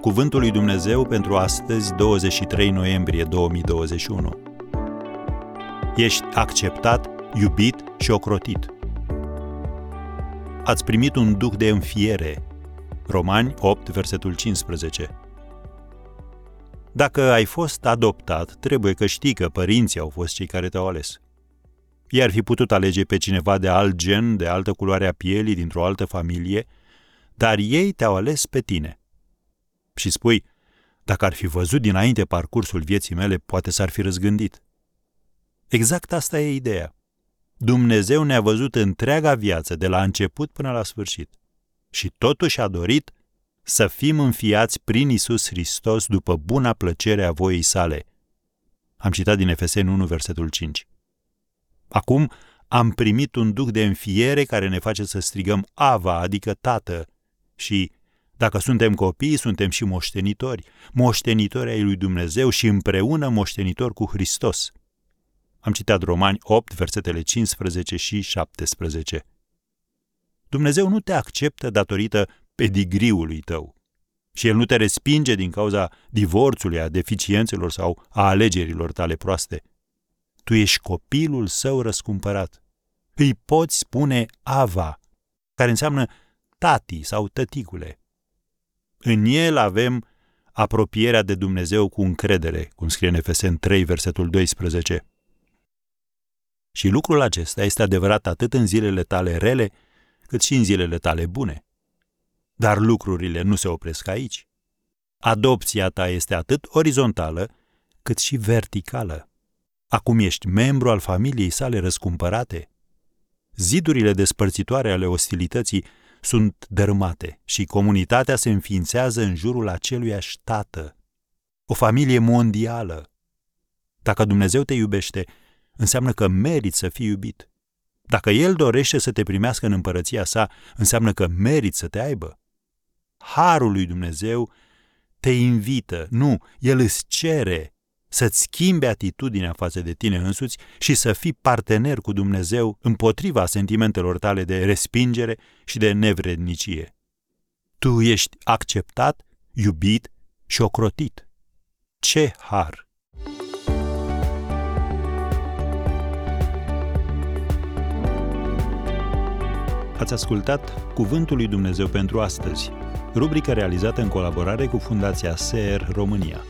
Cuvântul lui Dumnezeu pentru astăzi, 23 noiembrie 2021. Ești acceptat, iubit și ocrotit. Ați primit un duc de înfiere. Romani 8, versetul 15. Dacă ai fost adoptat, trebuie că știi că părinții au fost cei care te-au ales. Ei ar fi putut alege pe cineva de alt gen, de altă culoare a pielii, dintr-o altă familie, dar ei te-au ales pe tine și spui, dacă ar fi văzut dinainte parcursul vieții mele, poate s-ar fi răzgândit. Exact asta e ideea. Dumnezeu ne-a văzut întreaga viață, de la început până la sfârșit. Și totuși a dorit să fim înfiați prin Isus Hristos după buna plăcere a voii sale. Am citat din Efeseni 1, versetul 5. Acum am primit un duc de înfiere care ne face să strigăm Ava, adică Tată, și dacă suntem copii, suntem și moștenitori, moștenitori ai lui Dumnezeu și împreună moștenitori cu Hristos. Am citat Romani 8, versetele 15 și 17. Dumnezeu nu te acceptă datorită pedigriului tău și El nu te respinge din cauza divorțului, a deficiențelor sau a alegerilor tale proaste. Tu ești copilul său răscumpărat. Îi poți spune Ava, care înseamnă tati sau tăticule. În el avem apropierea de Dumnezeu cu încredere, cum scrie în Efesen 3, versetul 12. Și lucrul acesta este adevărat atât în zilele tale rele, cât și în zilele tale bune. Dar lucrurile nu se opresc aici. Adopția ta este atât orizontală, cât și verticală. Acum ești membru al familiei sale răscumpărate. Zidurile despărțitoare ale ostilității sunt dărâmate și comunitatea se înființează în jurul aceluiași tată. O familie mondială. Dacă Dumnezeu te iubește, înseamnă că meriți să fii iubit. Dacă El dorește să te primească în împărăția sa, înseamnă că meriți să te aibă. Harul lui Dumnezeu te invită, nu, El îți cere să-ți schimbi atitudinea față de tine însuți și să fii partener cu Dumnezeu împotriva sentimentelor tale de respingere și de nevrednicie. Tu ești acceptat, iubit și ocrotit. Ce har! Ați ascultat Cuvântul lui Dumnezeu pentru astăzi, rubrica realizată în colaborare cu Fundația SER România.